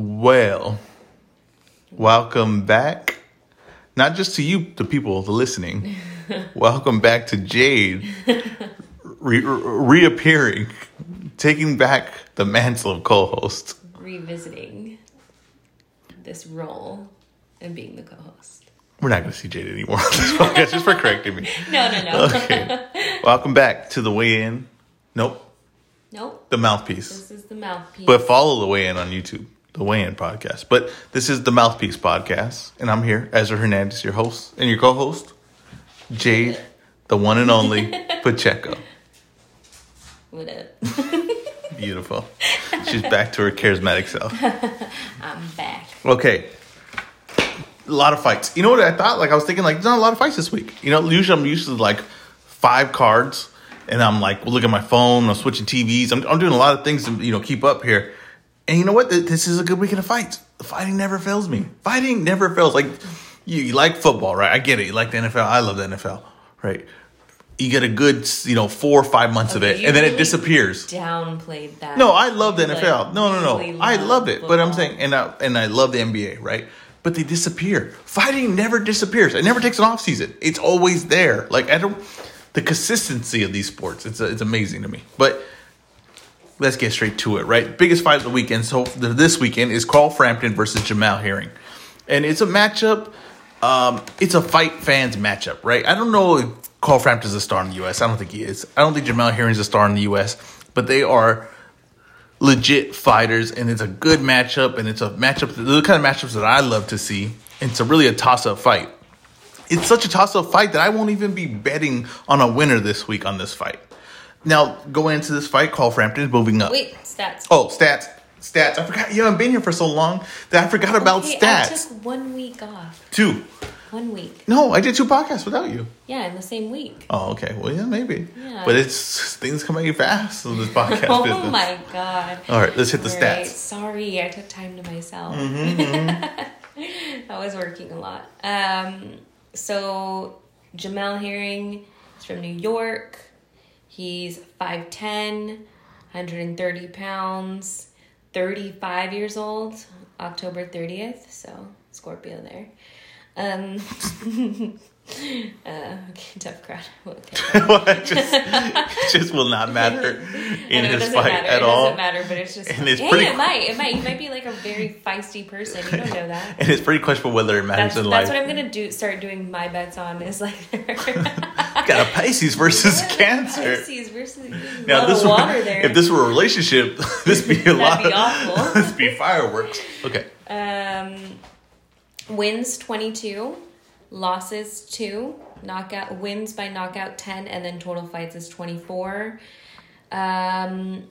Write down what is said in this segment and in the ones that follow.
Well, welcome back. Not just to you, the people, the listening. welcome back to Jade, re- reappearing, taking back the mantle of co-host. Revisiting this role and being the co-host. We're not going to see Jade anymore on this podcast, just for correcting me. No, no, no. Okay. welcome back to the weigh-in. Nope, Nope. the mouthpiece. This is the mouthpiece. But follow the weigh-in on YouTube, the weigh-in podcast. But this is the mouthpiece podcast, and I'm here, Ezra Hernandez, your host, and your co-host, Jade, the one and only Pacheco. What up? Beautiful. She's back to her charismatic self. I'm back. Okay. A lot of fights. You know what I thought? Like I was thinking, like there's not a lot of fights this week. You know, usually I'm used to like five cards, and I'm like look at my phone. I'm switching TVs. I'm, I'm doing a lot of things to you know keep up here. And you know what? This is a good weekend of fights. The fighting never fails me. Fighting never fails. Like you, you like football, right? I get it. You like the NFL. I love the NFL, right? You get a good, you know, four or five months of it, and then it disappears. Downplayed that. No, I love the like, NFL. no, no, no. really I love it, but I'm saying, and I and I love the NBA, right? But they disappear. Fighting never disappears. It never takes an off season. It's always there. Like I don't. The consistency of these sports, it's it's amazing to me. But let's get straight to it, right? Biggest fight of the weekend. So this weekend is Carl Frampton versus Jamel Herring, and it's a matchup. Um, it's a fight fans matchup, right? I don't know if Carl Frampton's a star in the U.S. I don't think he is. I don't think Jamel Herring's a star in the U.S. But they are legit fighters, and it's a good matchup, and it's a matchup. The kind of matchups that I love to see. It's a really a toss-up fight. It's such a toss-up fight that I won't even be betting on a winner this week on this fight. Now, going into this fight, Carl Frampton is moving up. Wait, stats. Oh, stats. Stats. I forgot. You haven't been here for so long that I forgot about Okay, I stats. took one week off. Two. One week. No, I did two podcasts without you. Yeah, in the same week. Oh, okay. Well, yeah, maybe. Yeah. But it's things come at you fast in this podcast Oh business. my god. All right, let's hit the All right, stats. Sorry, I took time to myself. Mm-hmm, I was working a lot. Um, so Jamel Herring is from New York. He's 5'10, 130 pounds, 35 years old, October 30th. So Scorpio there. Um, uh, okay, tough crowd. Okay. Well, it just, it just will not matter in know, his fight matter. at it all. doesn't matter, but it's just. And it's yeah, pretty it might. It might. You might be like a very feisty person. You don't know that. And it's pretty questionable whether it matters That's, in that's life. That's what I'm gonna do. Start doing my bets on is like Got a Pisces versus Cancer. Pisces versus Now, this were, there. if this were a relationship, this be a lot. be of, awful. this be fireworks. Okay. um, wins 22, losses two, knockout wins by knockout 10, and then total fights is 24. Um,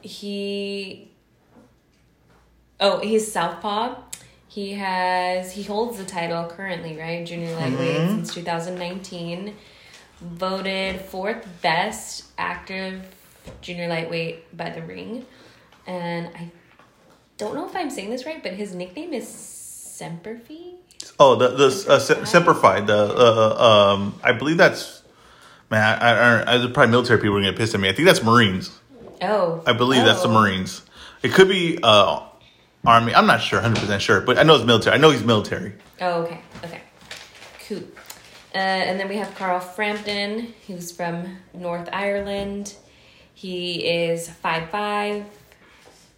he oh he's southpaw. He has he holds the title currently, right? Junior lightweight Mm-hmm. since 2019. Voted fourth best active junior lightweight by the ring, and I don't know if I'm saying this right, but his nickname is Semperfi. Oh, the the uh, Se- Semper Fi. The uh, um, I believe that's man. I, I, I, probably military people are gonna get pissed at me. I think that's Marines. Oh, I believe that's the Oh. Marines. It could be uh, Army. I'm not sure, hundred percent sure, but I know it's military. I know he's military. Oh, okay, okay, cool. Uh, and then we have Carl Frampton, who's from North Ireland. He is five five,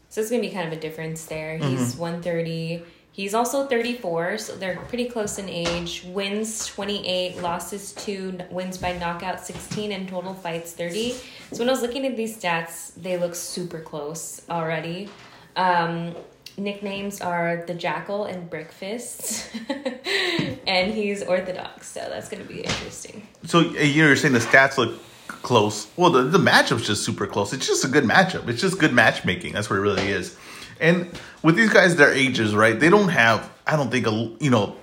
so it's gonna be kind of a difference there. He's one thirty. He's also thirty four, so they're pretty close in age. Wins twenty eight, losses two, wins by knockout sixteen, and total fights thirty. So when I was looking at these stats, they look super close already. Um, nicknames are the Jackal and Breakfast, and he's Orthodox, so that's gonna be interesting. So uh, you're saying the stats look close. Well, the, the matchup's just super close. It's just a good matchup. It's just good matchmaking. That's what it really is. And with these guys, their ages, right? They don't have. I don't think a you know.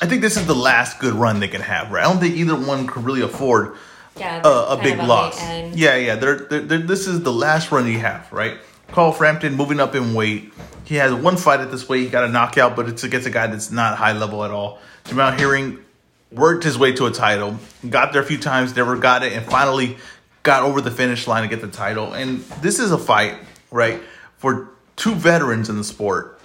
I think this is the last good run they can have, right? I don't think either one could really afford Yeah, a, a big loss. Yeah, yeah. They're, they're, they're, this is the last run you have, right? Carl Frampton moving up in weight. He has one fight at this weight. He got a knockout, but it's against a guy that's not high level at all. Jamel Herring worked his way to a title, got there a few times, never got it, and finally got over the finish line to get the title. And this is a fight, right, for two veterans in the sport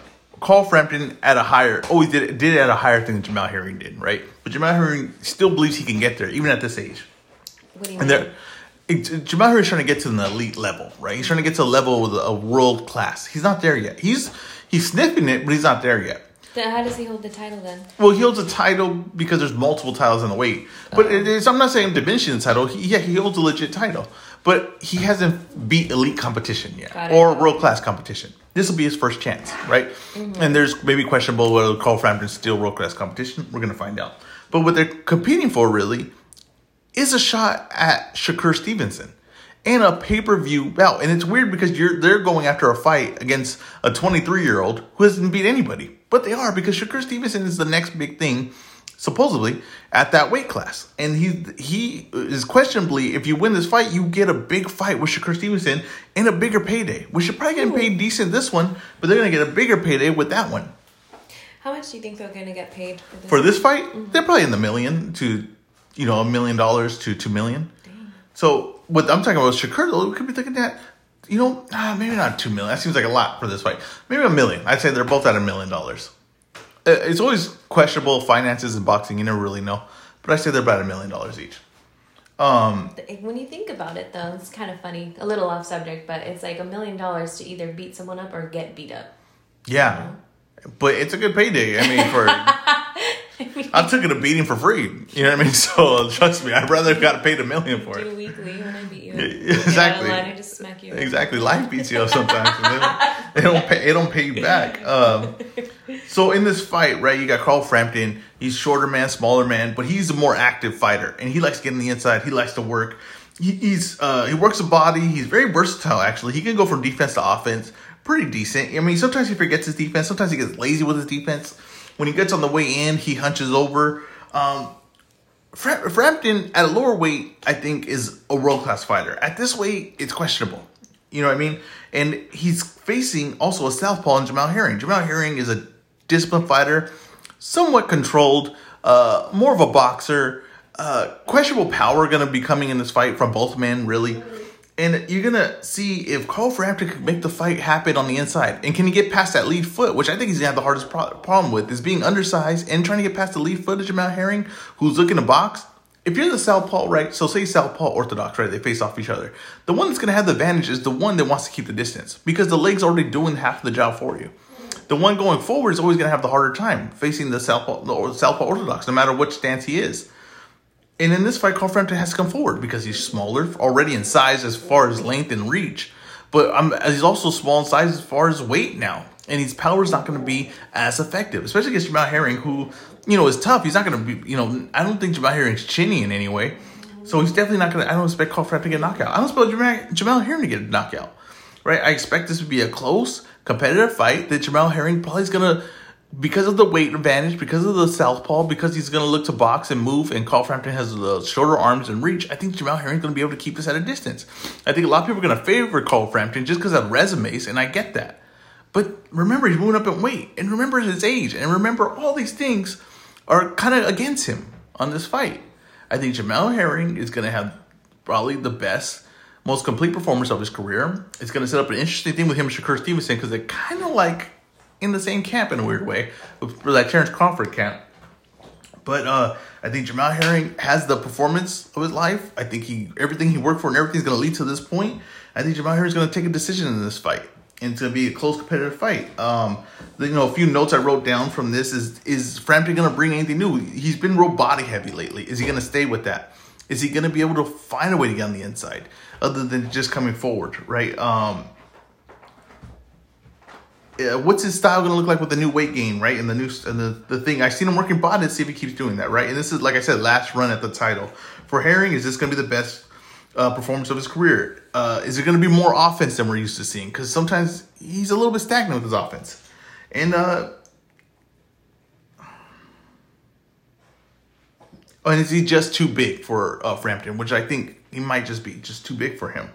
Carl Frampton at a higher, oh, always did did it at a higher thing than Jamel Herring did, right? But Jamel Herring still believes he can get there, even at this age. What do you And mean? there, it, Jamel Herring's trying to get to an elite level, right? He's trying to get to a level with a world class. He's not there yet. He's he's sniffing it, but he's not there yet. Then how does he hold the title then? Well, he holds a title because there's multiple titles in the weight. But oh. it is, I'm not saying I'm diminishing the title. He, yeah, he holds a legit title, but he hasn't beat elite competition yet or world class competition. This will be his first chance, right? Mm-hmm. And there's maybe questionable whether Carl Frampton's still world class competition. We're gonna find out. But what they're competing for really is a shot at Shakur Stevenson and a pay per view bout. And it's weird because you're they're going after a fight against a 23 year old who hasn't beat anybody, but they are because Shakur Stevenson is the next big thing, supposedly at that weight class. And he he is questionably if you win this fight, you get a big fight with Shakur Stevenson and a bigger payday. We should probably get paid decent this one, but they're gonna get a bigger payday with that one. How much do you think they're to get paid for this? For this fight, they're probably in the million to, you know, a million dollars to two million. So what I'm talking about is Shakur, though, we could be looking at, you know, ah, maybe not two million. That seems like a lot for this fight. Maybe a million. I'd say they're both at a million dollars. Uh, It's always questionable finances in boxing. You never really know, but I say they're about a million dollars each. Um, When you think about it, though, it's kind of funny. A little off subject, but it's like a million dollars to either beat someone up or get beat up. yeah, but it's a good payday. I mean, for I took it a beating for free. You know what I mean? So trust me, I'd rather have got paid a million for it. Do weekly when I beat you. Exactly. Out of line, I just smack you. Exactly, life beats you up sometimes. they don't, they don't pay. They don't pay you back. Um, so in this fight, right, you got Carl Frampton. He's shorter man, smaller man, but he's a more active fighter, and he likes getting the inside. He likes to work. He, he's uh, he works the body. He's very versatile. Actually, he can go from defense to offense. Pretty decent. I mean, sometimes he forgets his defense. Sometimes he gets lazy with his defense. When he gets on the way in, he hunches over. Um, Fra- Frampton at a lower weight, I think, is a world class fighter. At this weight, it's questionable. You know what I mean? And he's facing also a southpaw in Jamel Herring. Jamel Herring is a disciplined fighter, somewhat controlled, uh, more of a boxer. Uh, questionable power going to be coming in this fight from both men, really. And you're gonna see if Carl Frampton can make the fight happen on the inside, and can he get past that lead foot, which I think he's gonna have the hardest pro- problem with, is being undersized and trying to get past the lead foot of Jamel Herring, who's looking to box. If you're the southpaw, right? So say southpaw orthodox, right? They face off each other. The one that's gonna have the advantage is the one that wants to keep the distance because the leg's already doing half the job for you. The one going forward is always gonna have the harder time facing the southpaw, the southpaw orthodox, no matter which stance he is. And in this fight, Carl Frampton has to come forward because he's smaller, already in size as far as length and reach. But um, he's also small in size as far as weight now. And his power is not going to be as effective, especially against Jamel Herring, who, you know, is tough. He's not going to be, you know, I don't think Jamel Herring's chinny in any way. So he's definitely not going to, I don't expect Carl Frampton to get a knockout. I don't expect Jamel, Jamel Herring to get a knockout, right? I expect this to be a close, competitive fight that Jamel Herring probably is going to because of the weight advantage, because of the southpaw, because he's going to look to box and move, and Carl Frampton has the shorter arms and reach, I think Jamel Herring's going to be able to keep this at a distance. I think a lot of people are going to favor Carl Frampton just because of resumes, and I get that. But remember, he's moving up in weight, and remember his age, and remember all these things are kind of against him on this fight. I think Jamel Herring is going to have probably the best, most complete performance of his career. It's going to set up an interesting thing with him and Shakur Stevenson because they're kind of like in the same camp in a weird way, for that Terrence Crawford camp. But uh, I think Jamel Herring has the performance of his life. I think he everything he worked for and everything's going to lead to this point. I think Jamel Herring's going to take a decision in this fight. And it's going to be a close competitive fight. Um, you know, a few notes I wrote down from this is is Frampton going to bring anything new? He's been robotic heavy lately. Is he going to stay with that? Is he going to be able to find a way to get on the inside other than just coming forward? Right. Um, uh, what's his style going to look like with the new weight gain, right? And the new and the, the thing I've seen him working body. See if he keeps doing that, right? And this is like I said, last run at the title for Herring. Is this going to be the best uh, performance of his career? Uh, is it going to be more offense than we're used to seeing? Because sometimes he's a little bit stagnant with his offense, and uh, and is he just too big for uh, Frampton? Which I think he might just be just too big for him.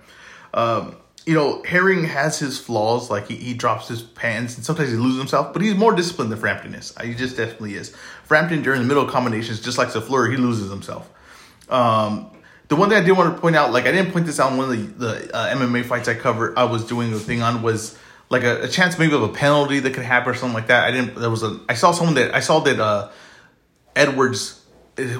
Um, you know, Herring has his flaws, like he, he drops his pants and sometimes he loses himself, but he's more disciplined than Frampton is. He just definitely is. Frampton during the middle combinations, just like Safleur, he loses himself. Um, the one thing I did want to point out, like I didn't point this out in one of the, the uh, MMA fights I covered, I was doing a thing on was like a, a chance maybe of a penalty that could happen or something like that. I didn't. There was a. I saw someone that I saw that uh, Edwards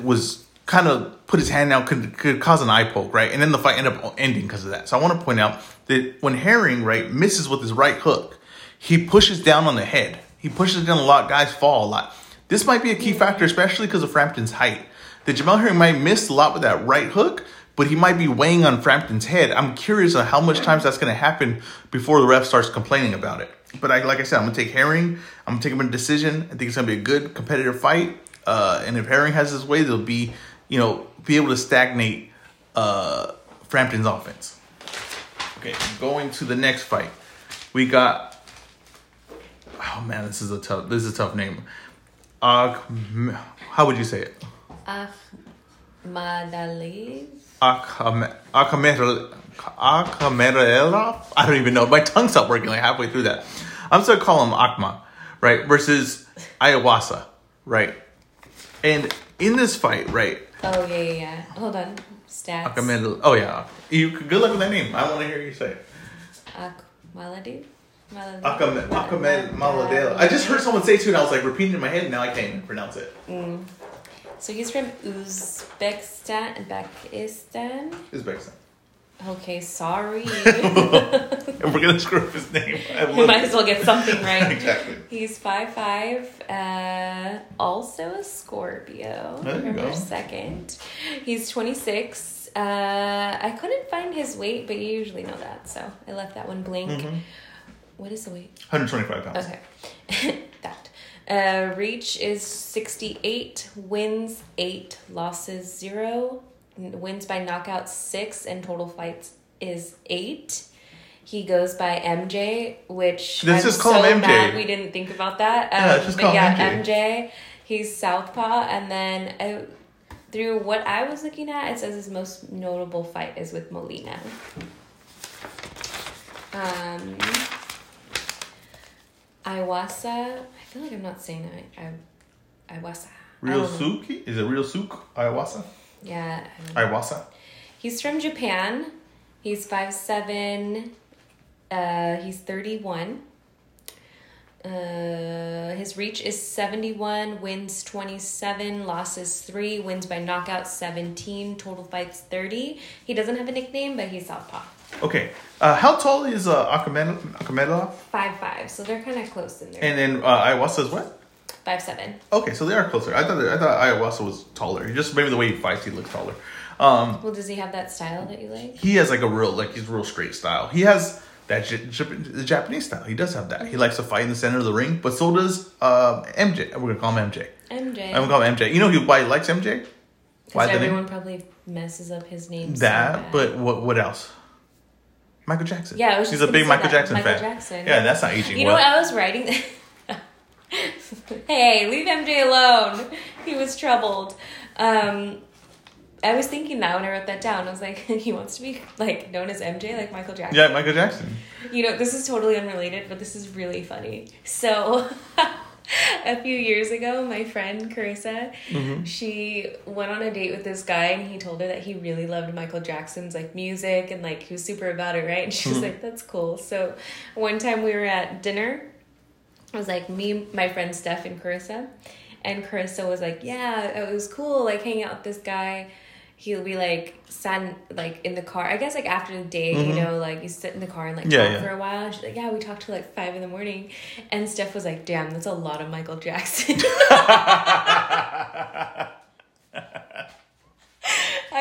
was kind of put his hand out could could cause an eye poke, right? And then the fight ended up ending because of that. So I want to point out that when Herring right misses with his right hook, he pushes down on the head. He pushes down a lot. Guys fall a lot. This might be a key factor, especially because of Frampton's height. That Jamel Herring might miss a lot with that right hook, but he might be weighing on Frampton's head. I'm curious on how much times that's going to happen before the ref starts complaining about it. But I, like I said, I'm going to take Herring. I'm going to take him in a decision. I think it's going to be a good competitive fight. Uh, and if Herring has his way, they'll be, you know, be able to stagnate uh, Frampton's offense. Okay, going to the next fight. We got. Oh man, this is a tough. This is a tough name. Uh, how would you say it? Ahmadali. Akamerelov? I don't even know. My tongue stopped working like halfway through that. I'm just gonna call him Akma, right? Versus Iwasa, right? And in this fight, right? Oh yeah, yeah, yeah. Hold on. Stats. Akamerel. Oh yeah. You good luck with that name. I want to hear you say it. Akmaladi. Akamed Akamed I just heard someone say it too, and I was like repeating it in my head, and now I can't even pronounce it. Mm. So he's from Uzbekistan, Uzbekistan. Uzbekistan. Okay, sorry. and we're gonna screw up his name. I we might it. as well get something right. exactly. He's five five. Uh, also a Scorpio. There November second. He's twenty six. Uh, I couldn't find his weight, but you usually know that, so I left that one blank. Mm-hmm. What is the weight? One hundred twenty five pounds. Okay, that. Uh, reach is 68, wins 8, losses 0, Wins by knockout six, and total fights is eight. He goes by MJ, which Let's I'm just call so him MJ. mad we didn't think about that. Um, Yeah, just but call him yeah, MJ. MJ. He's southpaw, and then uh, through what I was looking at, it says his most notable fight is with Molina. Um, Iwasa. I feel like I'm not saying that. I, Iwasa. I Real don't. Suki? Is it Real Suk? Yeah. I don't know. Iwasa? He's from Japan. He's five seven. Uh, he's thirty one. Uh, his reach is seventy one. Wins twenty seven. Losses three. Wins by knockout seventeen. Total fights thirty. He doesn't have a nickname, but he's southpaw. Okay. Uh, how tall is uh, Akhmed- Akhmedov? Five five. So they're kind of close in there. And then uh, Iwasa is what? Five seven. Okay, so they are closer. I thought I thought Iwasa was taller. Just maybe the way he fights, he looks taller. Um, Well, does he have that style that you like? he has like a real like he's real straight style. He has that J- J- the Japanese style. He does have that. He likes to fight in the center of the ring, but so does uh, MJ. We're gonna call him MJ. MJ. I'm gonna call him MJ. You know who- why he likes MJ? Why Because everyone probably messes up his name. That, bad. but what what else? Michael Jackson. Yeah, I was he's a big Michael that. Jackson Michael fan. Jackson. Yeah, that's not aging You know what? I was writing. Hey, leave MJ alone. He was troubled. Um, I was thinking that when I wrote that down. I was like, he wants to be like known as MJ, like Michael Jackson. yeah, Michael Jackson. You know, this is totally unrelated, but this is really funny. So, a few years ago, my friend Carissa, Mm-hmm. she went on a date with this guy, and he told her that he really loved Michael Jackson's like music, and like he was super about it, right? And she was Mm-hmm. like, "That's cool." So, one time we were at dinner. It was like me, my friend Steph, and Carissa, and Carissa was like, "Yeah, it was cool, like hanging out with this guy." He'll be like sat like in the car. I guess like after the date, you know, like you sit in the car and like Mm-hmm. Yeah, talk yeah. for a while. She's like, "Yeah, we talked till like five in the morning," and Steph was like, "Damn, that's a lot of Michael Jackson."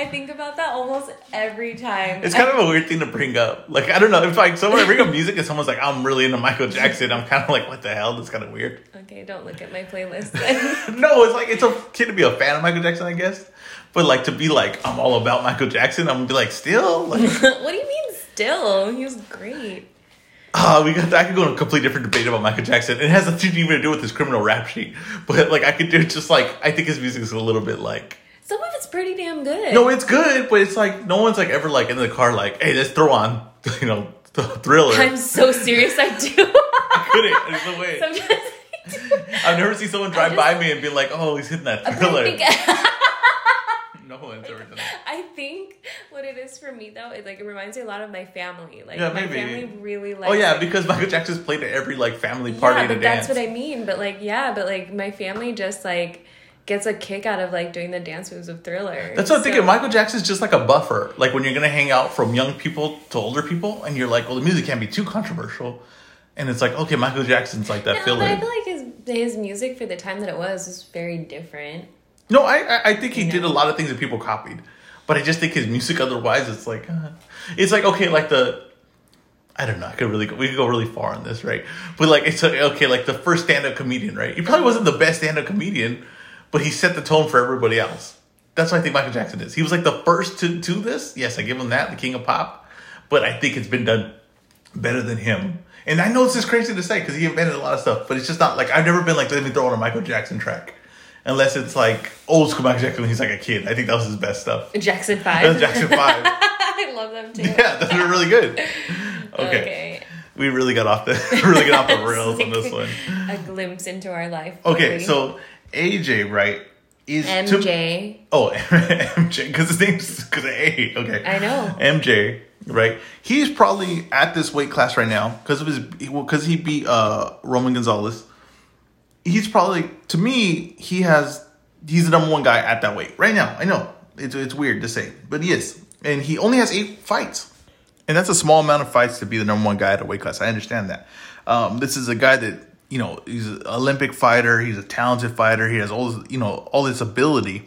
I think about that almost every time. It's kind of a weird thing to bring up. Like I don't know if like someone I bring up music and someone's like I'm really into Michael Jackson. I'm kind of like what the hell? That's kind of weird. okay, don't look at my playlist. Then. No, it's like it's okay to be a fan of Michael Jackson, I guess. But like to be like I'm all about Michael Jackson, I'm gonna be like still like what do you mean? Still, he was great. ah we got I could go on a completely different debate about Michael Jackson. It has nothing even to do with his criminal rap sheet. But like I could do just like I think his music is a little bit like Some of it's pretty damn good. no, it's good, but it's like no one's like ever like in the car like hey let's throw on you know the thriller. I'm so serious. I do. I couldn't. There's no way. Sometimes. I've never seen someone drive just- by me and be like, "Oh, he's hitting that I thriller." think, no one's ever done that. I think what it is for me though, is like it reminds me a lot of my family. Like Yeah, my family really likes. Oh yeah, like, because Michael Jackson's played at every like family party yeah, but dance. that's what I mean. But like, yeah, but like my family just like gets a kick out of like doing the dance moves of Thriller. That's what I'm thinking. Michael Jackson's just like a buffer. Like when you're gonna hang out from young people to older people, and you're like, well, the music can't be too controversial. And it's like, okay, Michael Jackson's like that No, filler. but I feel like his his music for the time that it was was very different. No, I I- think he You did a lot of things that people copied, but I just think his music otherwise it's like uh, it's like okay like the I don't know I could really go, we could go really far on this right, but like it's okay like the first stand up comedian right he probably wasn't the best stand up comedian, but he set the tone for everybody else. That's what I think Michael Jackson is. He was like the first to do this. Yes, I give him that, the king of pop, but I think it's been done better than him. And I know this is crazy to say because he invented a lot of stuff, but it's just not like I've never been like let me throw on a Michael Jackson track, unless it's like old school Michael Jackson when he's like a kid. I think that was his best stuff. Jackson Five. Jackson Five. I love them too. yeah, those are really good. Okay. Okay. we really got off the really got off the rails on this one. A glimpse into our life. Okay, really. so AJ right is to- MJ. oh MJ because his name's because of A. Okay, I know. MJ, right? He's probably at this weight class right now because of his because he beat uh Roman Gonzalez. He's probably to me he has he's the number one guy at that weight right now. I know it's it's weird to say, but he is, and he only has eight fights, and that's a small amount of fights to be the number one guy at a weight class. I understand that. Um, this is a guy that you know he's an Olympic fighter. He's a talented fighter. He has all this, you know all this ability.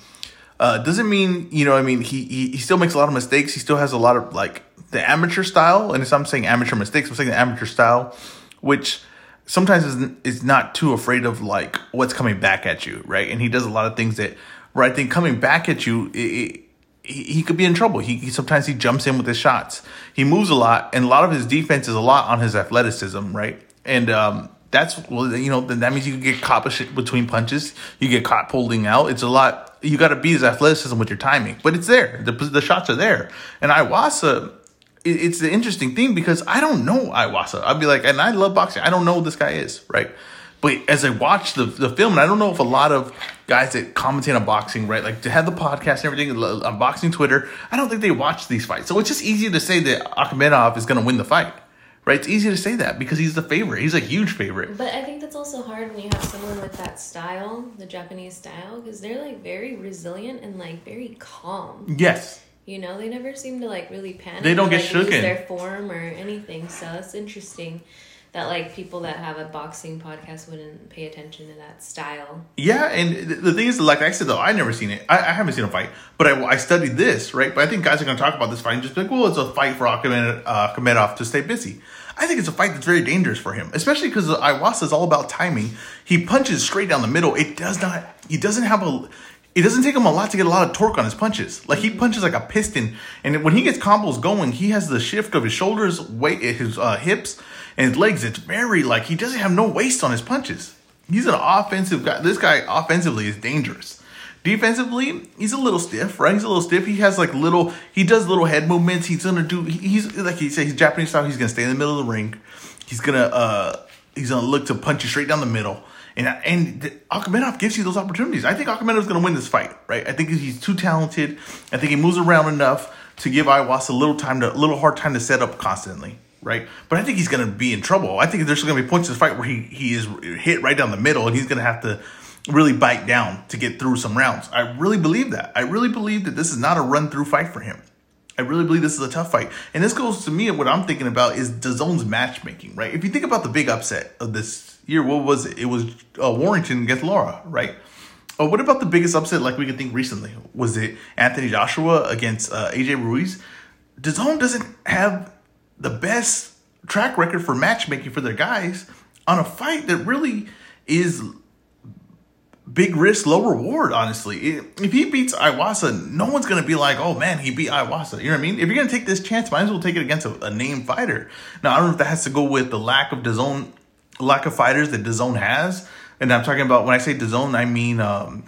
Uh, doesn't mean you know. I mean, he, he he still makes a lot of mistakes. He still has a lot of like the amateur style, and if I'm saying amateur mistakes, I'm saying the amateur style, which sometimes is is not too afraid of like what's coming back at you, right? And he does a lot of things that, where I think coming back at you, it, it, he, he could be in trouble. He, he sometimes he jumps in with his shots. He moves a lot, and a lot of his defense is a lot on his athleticism, right? And um, that's well, you know, that means you can get caught between punches. You get caught pulling out. It's a lot. You got to beat his athleticism with your timing, but it's there. The the shots are there. And Iwasa, it, it's the interesting thing because I don't know Iwasa. I'd be like, and I love boxing. I don't know who this guy is, right? But as I watch the the film, and I don't know if a lot of guys that commentate on boxing, right, like to have the podcast and everything on boxing Twitter, I don't think they watch these fights. So it's just easy to say that Akhmedov is going to win the fight, right? It's easy to say that because he's the favorite. He's a huge favorite. But I think that's also hard when you have someone with that style, the Japanese style, because they're like very resilient and like very calm. Yes. You know, they never seem to like really panic. They don't or, get like, lose shooken. Their form or anything. So it's interesting that like people that have a boxing podcast wouldn't pay attention to that style. Yeah, and the thing is, like I said though, I never seen it. I, I haven't seen a fight, but I, I studied this, right? But I think guys are going to talk about this fight and just be like, well, it's a fight for Akhmed, uh, Akhmedov to stay busy. I think it's a fight that's very dangerous for him, especially because Iwasa is all about timing. He punches straight down the middle. It does not. He doesn't have a. It doesn't take him a lot to get a lot of torque on his punches. Like he punches like a piston, and when he gets combos going, he has the shift of his shoulders, weight, his uh, hips, and his legs. It's very like he doesn't have no waste on his punches. He's an offensive guy. This guy offensively is dangerous. Defensively, he's a little stiff, right? He's a little stiff. He has like little, he does little head movements. He's gonna do, he's like he said, he's Japanese style. He's gonna stay in the middle of the ring. He's gonna, uh, he's gonna look to punch you straight down the middle. And and Akhmedov gives you those opportunities. I think Akhmedov's gonna win this fight, right? I think he's too talented. I think he moves around enough to give Iwasa a little time to, a little hard time to set up constantly right? But I think he's going to be in trouble. I think there's going to be points in the fight where he he is hit right down the middle, and he's going to have to really bite down to get through some rounds. I really believe that. I really believe that this is not a run through fight for him. I really believe this is a tough fight, and this goes to me. What I'm thinking about is DAZN's matchmaking, right? If you think about the big upset of this year, what was it? It was uh, Warrington against Lara, right? Oh, what about the biggest upset like we could think recently? Was it Anthony Joshua against uh, AJ Ruiz? DAZN doesn't have the best track record for matchmaking for their guys on a fight that really is big risk, low reward, honestly. If he beats Iwasa, no one's going to be like, oh man, he beat Iwasa. You know what I mean? If you're going to take this chance, might as well take it against a, a named fighter. Now, I don't know if that has to go with the lack of DAZN, lack of fighters that DAZN has. And I'm talking about, when I say DAZN, I mean um,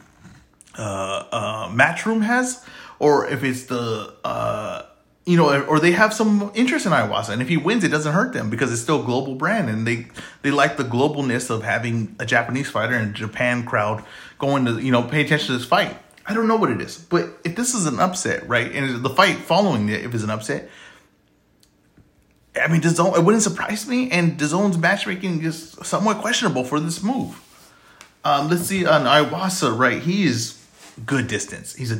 uh, uh, Matchroom has, or if it's the, uh, you know, or they have some interest in Iwasa, and if he wins, it doesn't hurt them because it's still global brand, and they they like the globalness of having a Japanese fighter and Japan crowd going to you know pay attention to this fight. I don't know what it is, but if this is an upset, right, and the fight following it, if it's an upset, I mean, DAZN, it wouldn't surprise me, and DAZN's matchmaking is somewhat questionable for this move. Um, let's see on Iwasa, right? He is good distance. He's a